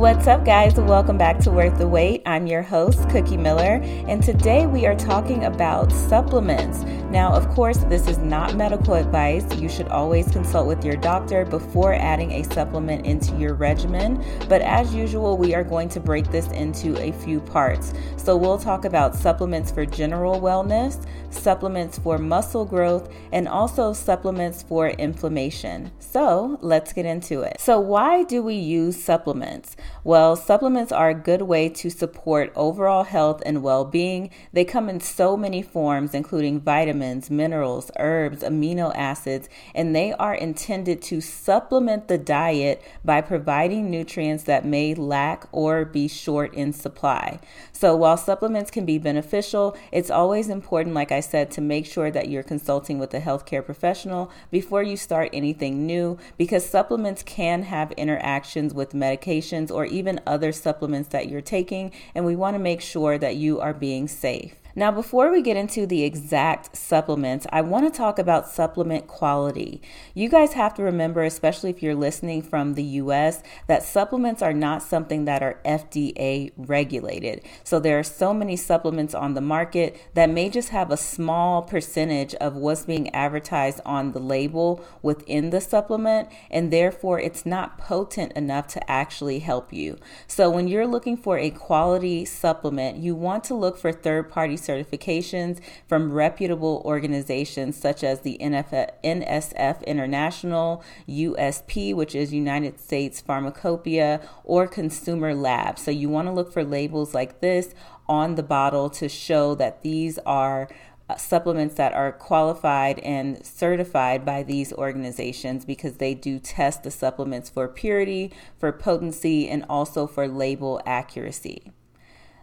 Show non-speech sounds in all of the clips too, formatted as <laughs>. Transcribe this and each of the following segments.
What's up, guys? Welcome back to Worth the Wait. I'm your host, Cookie Miller, and today we are talking about supplements. Now, of course, this is not medical advice. You should always consult with your doctor before adding a supplement into your regimen. But as usual, we are going to break this into a few parts. So, we'll talk about supplements for general wellness, supplements for muscle growth, and also supplements for inflammation. So, let's get into it. So, why do we use supplements? Well, supplements are a good way to support overall health and well being. They come in so many forms, including vitamins, minerals, herbs, amino acids, and they are intended to supplement the diet by providing nutrients that may lack or be short in supply. So, while supplements can be beneficial, it's always important, like I said, to make sure that you're consulting with a healthcare professional before you start anything new because supplements can have interactions with medications or even other supplements that you're taking, and we want to make sure that you are being safe. Now, before we get into the exact supplements, I want to talk about supplement quality. You guys have to remember, especially if you're listening from the US, that supplements are not something that are FDA regulated. So there are so many supplements on the market that may just have a small percentage of what's being advertised on the label within the supplement, and therefore it's not potent enough to actually help you. So when you're looking for a quality supplement, you want to look for third party certifications from reputable organizations such as the NSF International, USP, which is United States Pharmacopoeia, or Consumer Lab. So you want to look for labels like this on the bottle to show that these are uh, supplements that are qualified and certified by these organizations because they do test the supplements for purity, for potency, and also for label accuracy.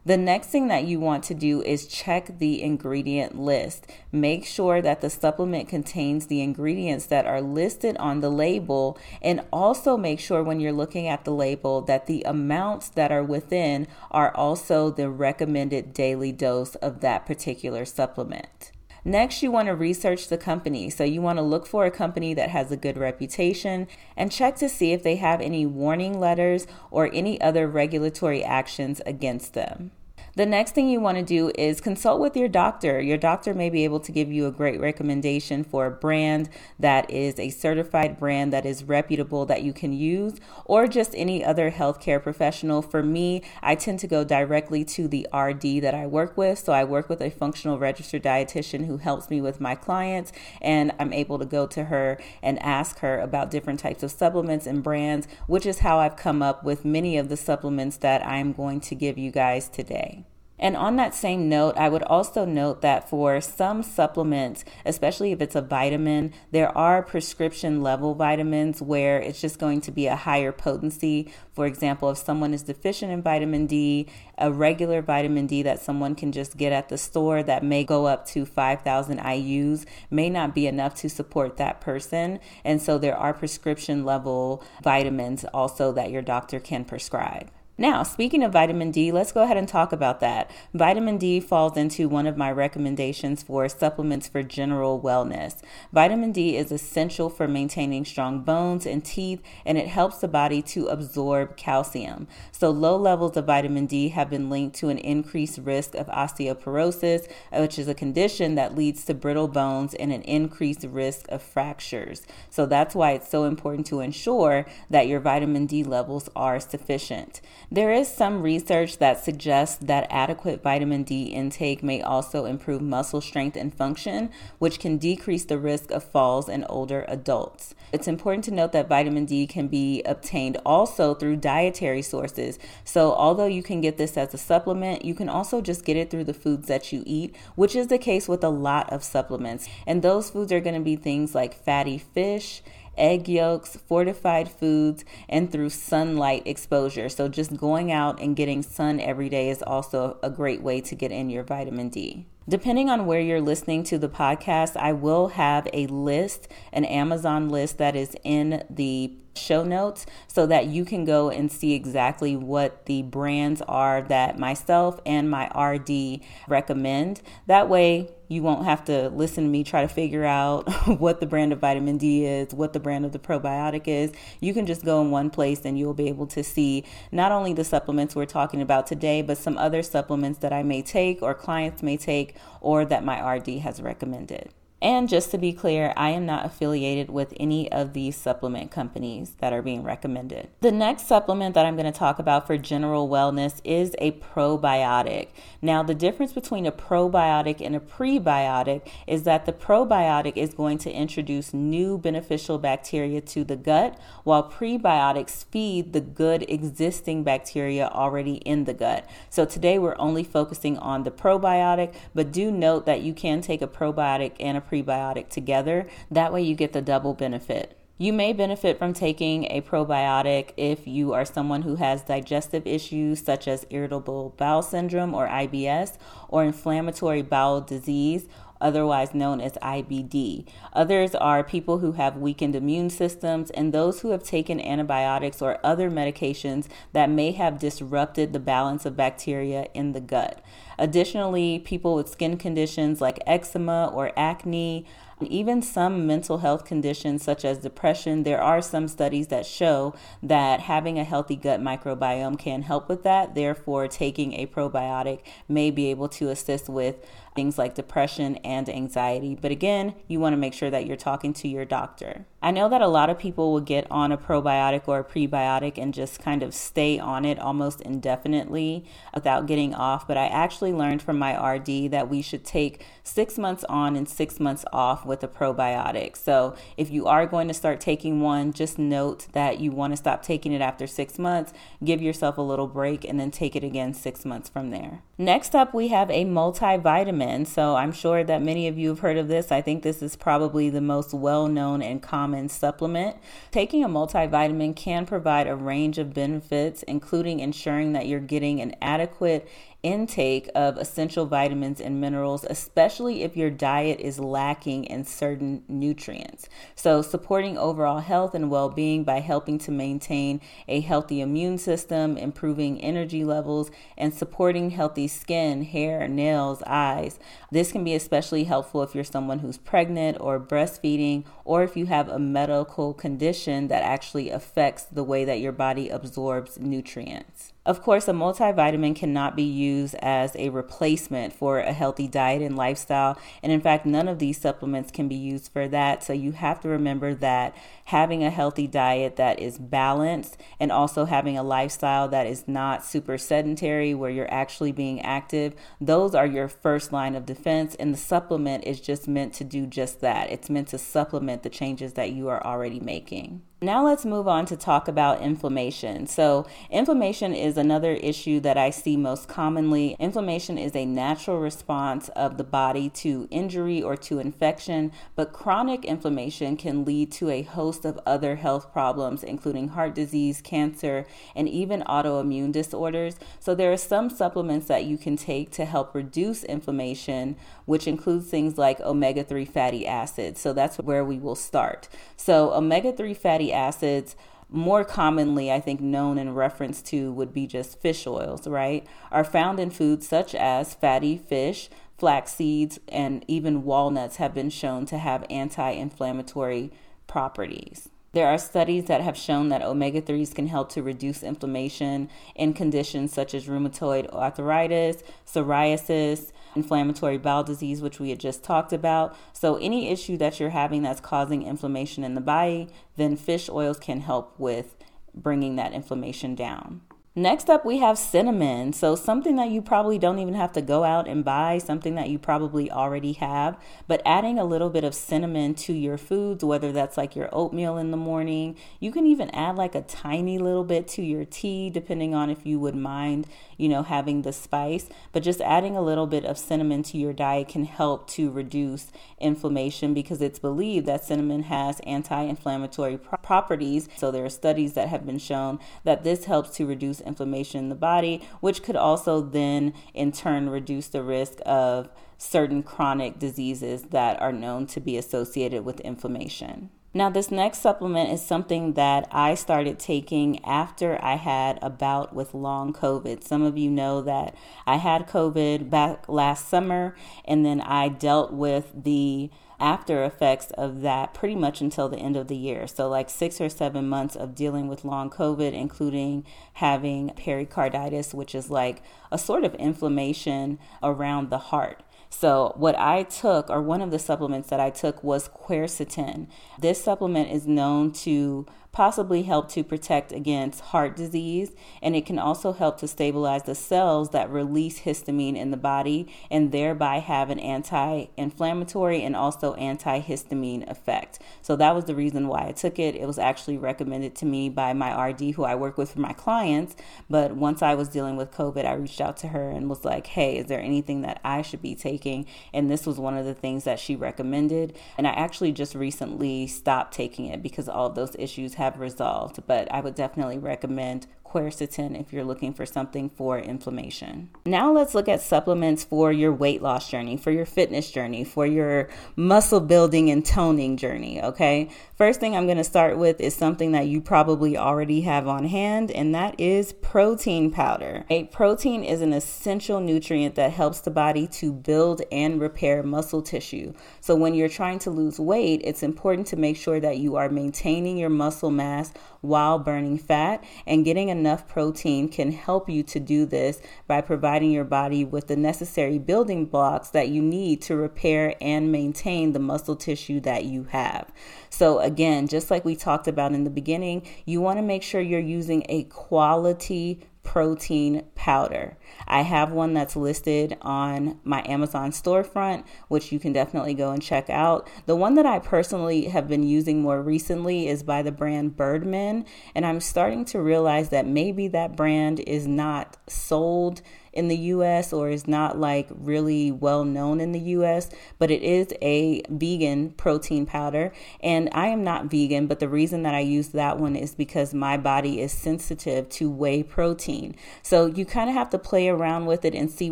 The next thing that you want to do is check the ingredient list. Make sure that the supplement contains the ingredients that are listed on the label, and also make sure when you're looking at the label that the amounts that are within are also the recommended daily dose of that particular supplement. Next, you want to research the company. So, you want to look for a company that has a good reputation and check to see if they have any warning letters or any other regulatory actions against them. The next thing you want to do is consult with your doctor. Your doctor may be able to give you a great recommendation for a brand that is a certified brand that is reputable that you can use, or just any other healthcare professional. For me, I tend to go directly to the RD that I work with. So I work with a functional registered dietitian who helps me with my clients, and I'm able to go to her and ask her about different types of supplements and brands, which is how I've come up with many of the supplements that I'm going to give you guys today. And on that same note, I would also note that for some supplements, especially if it's a vitamin, there are prescription level vitamins where it's just going to be a higher potency. For example, if someone is deficient in vitamin D, a regular vitamin D that someone can just get at the store that may go up to 5,000 IUs may not be enough to support that person. And so there are prescription level vitamins also that your doctor can prescribe. Now, speaking of vitamin D, let's go ahead and talk about that. Vitamin D falls into one of my recommendations for supplements for general wellness. Vitamin D is essential for maintaining strong bones and teeth, and it helps the body to absorb calcium. So, low levels of vitamin D have been linked to an increased risk of osteoporosis, which is a condition that leads to brittle bones and an increased risk of fractures. So, that's why it's so important to ensure that your vitamin D levels are sufficient. There is some research that suggests that adequate vitamin D intake may also improve muscle strength and function, which can decrease the risk of falls in older adults. It's important to note that vitamin D can be obtained also through dietary sources. So, although you can get this as a supplement, you can also just get it through the foods that you eat, which is the case with a lot of supplements. And those foods are going to be things like fatty fish egg yolks, fortified foods, and through sunlight exposure. So, just going out and getting sun every day is also a great way to get in your vitamin D. Depending on where you're listening to the podcast, I will have a list, an Amazon list that is in the show notes so that you can go and see exactly what the brands are that myself and my RD recommend. That way, You won't have to listen to me try to figure out <laughs> what the brand of vitamin D is, what the brand of the probiotic is. You can just go in one place and you'll be able to see not only the supplements we're talking about today, but some other supplements that I may take or clients may take or that my RD has recommended. And just to be clear, I am not affiliated with any of these supplement companies that are being recommended. The next supplement that I'm going to talk about for general wellness is a probiotic. Now, the difference between a probiotic and a prebiotic is that the probiotic is going to introduce new beneficial bacteria to the gut, while prebiotics feed the good existing bacteria already in the gut. So today we're only focusing on the probiotic, but do note that you can take a probiotic and a prebiotic together. That way, you get the double benefit. You may benefit from taking a probiotic if you are someone who has digestive issues such as irritable bowel syndrome or IBS or inflammatory bowel disease otherwise known as IBD. Others are people who have weakened immune systems and those who have taken antibiotics or other medications that may have disrupted the balance of bacteria in the gut. Additionally, people with skin conditions like eczema or acne, even some mental health conditions such as depression, there are some studies that show that having a healthy gut microbiome can help with that. Therefore, taking a probiotic may be able to assist with things like depression and anxiety. But again, you want to make sure that you're talking to your doctor. I know that a lot of people will get on a probiotic or a prebiotic and just kind of stay on it almost indefinitely without getting off. But I actually learned from my RD that we should take six months on and six months off with a probiotic. So if you are going to start taking one, just note that you want to stop taking it after six months, give yourself a little break, and then take it again six months from there. Next up, we have a multivitamin. So I'm sure that many of you have heard of this. I think this is probably the most well known and common supplement. Taking a multivitamin can provide a range of benefits, including ensuring that you're getting an adequate intake of essential vitamins and minerals, especially if your diet is lacking in certain nutrients. So, supporting overall health and well being by helping to maintain a healthy immune system, improving energy levels, and supporting healthy skin, hair, nails, eyes. This can be especially helpful if you're someone who's pregnant or breastfeeding, or if you have a medical condition that actually affects the way that your body absorbs nutrients. Of course, a multivitamin cannot be used as a replacement for a healthy diet and lifestyle. And in fact, none of these supplements can be used for that. So you have to remember that having a healthy diet that is balanced and also having a lifestyle that is not super sedentary, where you're actually being active, those are your first line of defense. And the supplement is just meant to do just that. It's meant to supplement the changes that you are already making. Now let's move on to talk about inflammation. So, inflammation is another issue that I see most commonly. Inflammation is a natural response of the body to injury or to infection, but chronic inflammation can lead to a host of other health problems, including heart disease, cancer, and even autoimmune disorders. So, there are some supplements that you can take to help reduce inflammation, which includes things like omega 3 fatty acids. So, that's where we will start. So, omega 3 acids more commonly, I think, known in reference to would be just fish oils, right? Are found in foods such as fatty fish, flax seeds, and even walnuts have been shown to have anti inflammatory properties. There are studies that have shown that omega 3s can help to reduce inflammation in conditions such as rheumatoid arthritis, psoriasis, inflammatory bowel disease, which we had just talked about. So, any issue that you're having that's causing inflammation in the body, then fish oils can help with bringing that inflammation down. Next up, we have cinnamon. So, something that you probably don't even have to go out and buy, something that you probably already have, but adding a little bit of cinnamon to your foods, whether that's like your oatmeal in the morning, you can even add like a tiny little bit to your tea, depending on if you would mind, you know, having the spice. But just adding a little bit of cinnamon to your diet can help to reduce inflammation because it's believed that cinnamon has anti inflammatory pro- properties. So, there are studies that have been shown that this helps to reduce inflammation in the body, which could also then in turn reduce the risk of certain chronic diseases that are known to be associated with inflammation. Now, this next supplement is something that I started taking after I had a bout with long COVID. Some of you know that I had COVID back last summer, and then I dealt with the after effects of that pretty much until the end of the year. So, like six or seven months of dealing with long COVID, including having pericarditis, which is like a sort of inflammation around the heart. So, what I took, or one of the supplements that I took, was quercetin. This supplement is known to possibly help to protect against heart disease, and it can also help to stabilize the cells that release histamine in the body and thereby have an anti inflammatory and also antihistamine effect. So that was the reason why I took it. It was actually recommended to me by my RD who I work with for my clients. But once I was dealing with COVID, I reached out to her and was like, hey, is there anything that I should be taking? And this was one of the things that she recommended. And I actually just recently stopped taking it because all those issues have have resolved, but I would definitely recommend quercetin if you're looking for something for inflammation. Now let's look at supplements for your weight loss journey, for your fitness journey, for your muscle building and toning journey, okay? First thing I'm going to start with is something that you probably already have on hand, and that is protein powder. A protein is an essential nutrient that helps the body to build and repair muscle tissue. So when you're trying to lose weight, it's important to make sure that you are maintaining your muscle mass while burning fat and getting enough protein can help you to do this by providing your body with the necessary building blocks that you need to repair and maintain the muscle tissue that you have. So, again, just like we talked about in the beginning, you want to make sure you're using a quality protein powder. I have one that's listed on my Amazon storefront, which you can definitely go and check out. The one that I personally have been using more recently is by the brand Birdman, and I'm starting to realize that maybe that brand is not sold in the US or is not like really well known in the US, but it is a vegan protein powder. And I am not vegan, but the reason that I use that one is because my body is sensitive to whey protein. So you kind of have to play around with it and see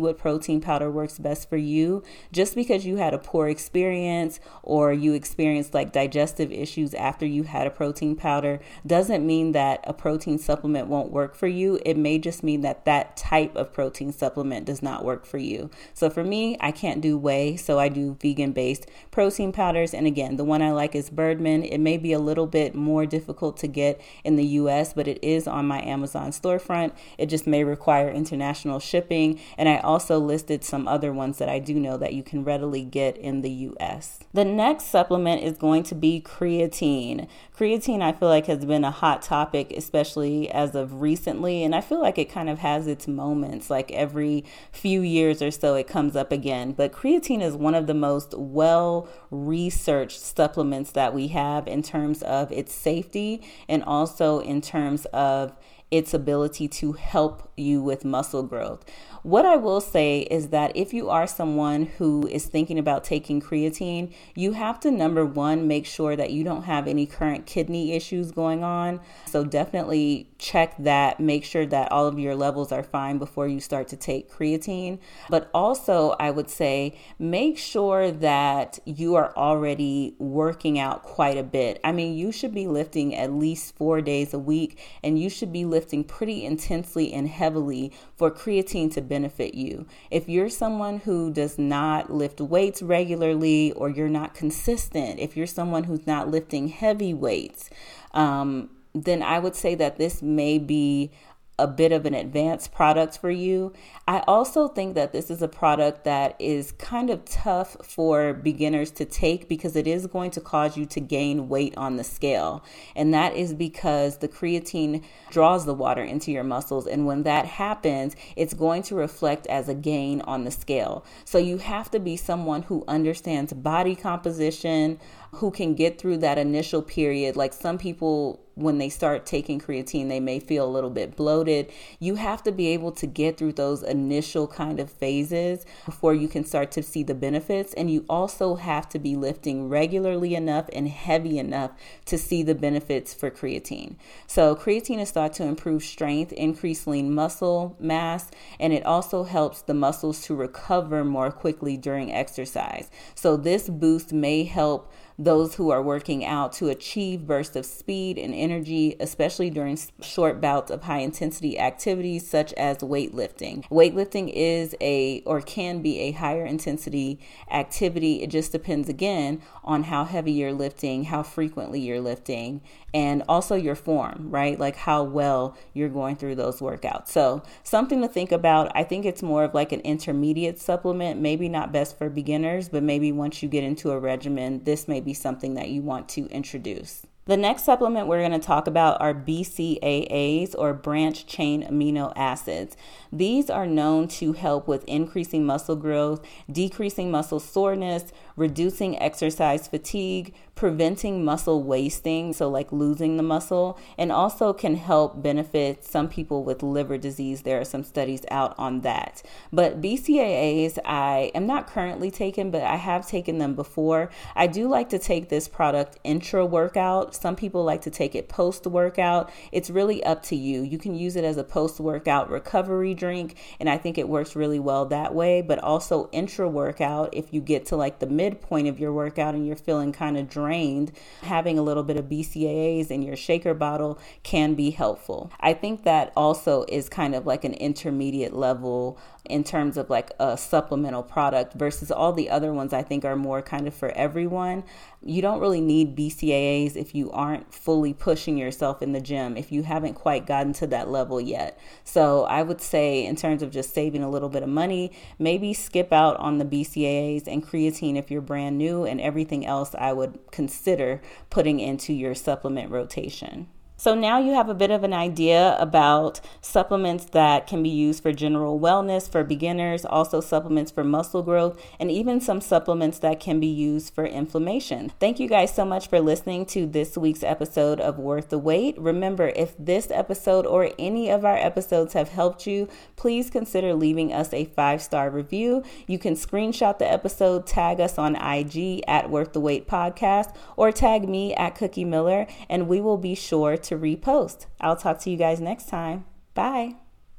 what protein powder works best for you. Just because you had a poor experience or you experienced like digestive issues after you had a protein powder doesn't mean that a protein supplement won't work for you. It may just mean that that type of protein supplement does not work for you. So for me, I can't do whey, so I do vegan based protein powders. And again, the one I like is Birdman. It may be a little bit more difficult to get in the US, but it is on my Amazon storefront. It just may require international shipping. And I also listed some other ones that I do know that you can readily get in the US. The next supplement is going to be creatine. Creatine, I feel like, has been a hot topic, especially as of recently. And I feel like it kind of has its moments. Like every few years or so, it comes up again. But creatine is one of the most well researched supplements that we have in terms of its safety and also in terms of its ability to help you with muscle growth. What I will say is that if you are someone who is thinking about taking creatine, you have to number one, make sure that you don't have any current kidney issues going on. So definitely check that, make sure that all of your levels are fine before you start to take creatine. But also, I would say make sure that you are already working out quite a bit. I mean, you should be lifting at least four days a week, and you should be lifting pretty intensely and heavily for creatine to benefit you. If you're someone who does not lift weights regularly or you're not consistent, if you're someone who's not lifting heavy weights, um, then I would say that this may be a bit of an advanced product for you. I also think that this is a product that is kind of tough for beginners to take because it is going to cause you to gain weight on the scale. And that is because the creatine draws the water into your muscles. And when that happens, it's going to reflect as a gain on the scale. So you have to be someone who understands body composition, who can get through that initial period. Like some people when they start taking creatine, they may feel a little bit bloated. You have to be able to get through those initial kind of phases before you can start to see the benefits. And you also have to be lifting regularly enough and heavy enough to see the benefits for creatine. So, creatine is thought to improve strength, increase lean muscle mass, and it also helps the muscles to recover more quickly during exercise. So, this boost may help those who are working out to achieve bursts of speed and energy, especially during short bouts of high intensity activities such as weightlifting. Weightlifting is a or can be a higher intensity activity. It just depends again on how heavy you're lifting, how frequently you're lifting, and also your form, right? Like how well you're going through those workouts. So, something to think about. I think it's more of like an intermediate supplement, maybe not best for beginners, but maybe once you get into a regimen, this may be something that you want to introduce. The next supplement we're going to talk about are BCAAs or branch chain amino acids. These are known to help with increasing muscle growth, decreasing muscle soreness, reducing exercise fatigue, preventing muscle wasting, so like losing the muscle, and also can help benefit some people with liver disease. There are some studies out on that. But BCAAs, I am not currently taking, but I have taken them before. I do like to take this product intra workout. Some people like to take it post workout. It's really up to you. You can use it as a post workout recovery drink, and I think it works really well that way. But also intra workout, if you get to like the midpoint of your workout and you're feeling kind of drained, having a little bit of BCAAs in your shaker bottle can be helpful. I think that also is kind of like an intermediate level in terms of like a supplemental product versus all the other ones I think are more kind of for everyone. You don't really need BCAAs if you aren't fully pushing yourself in the gym, if you haven't quite gotten to that level yet. So I would say, in terms of just saving a little bit of money, maybe skip out on the BCAAs and creatine if you're brand new, and everything else I would consider putting into your supplement rotation. So now you have a bit of an idea about supplements that can be used for general wellness for beginners, also supplements for muscle growth, and even some supplements that can be used for inflammation. Thank you guys so much for listening to this week's episode of Worth the Wait. Remember, if this episode or any of our episodes have helped you, please consider leaving us a five star review. You can screenshot the episode, tag us on IG at Worth the Wait Podcast, or tag me at Cookie Miller, and we will be sure repost. I'll talk to you guys next time. Bye.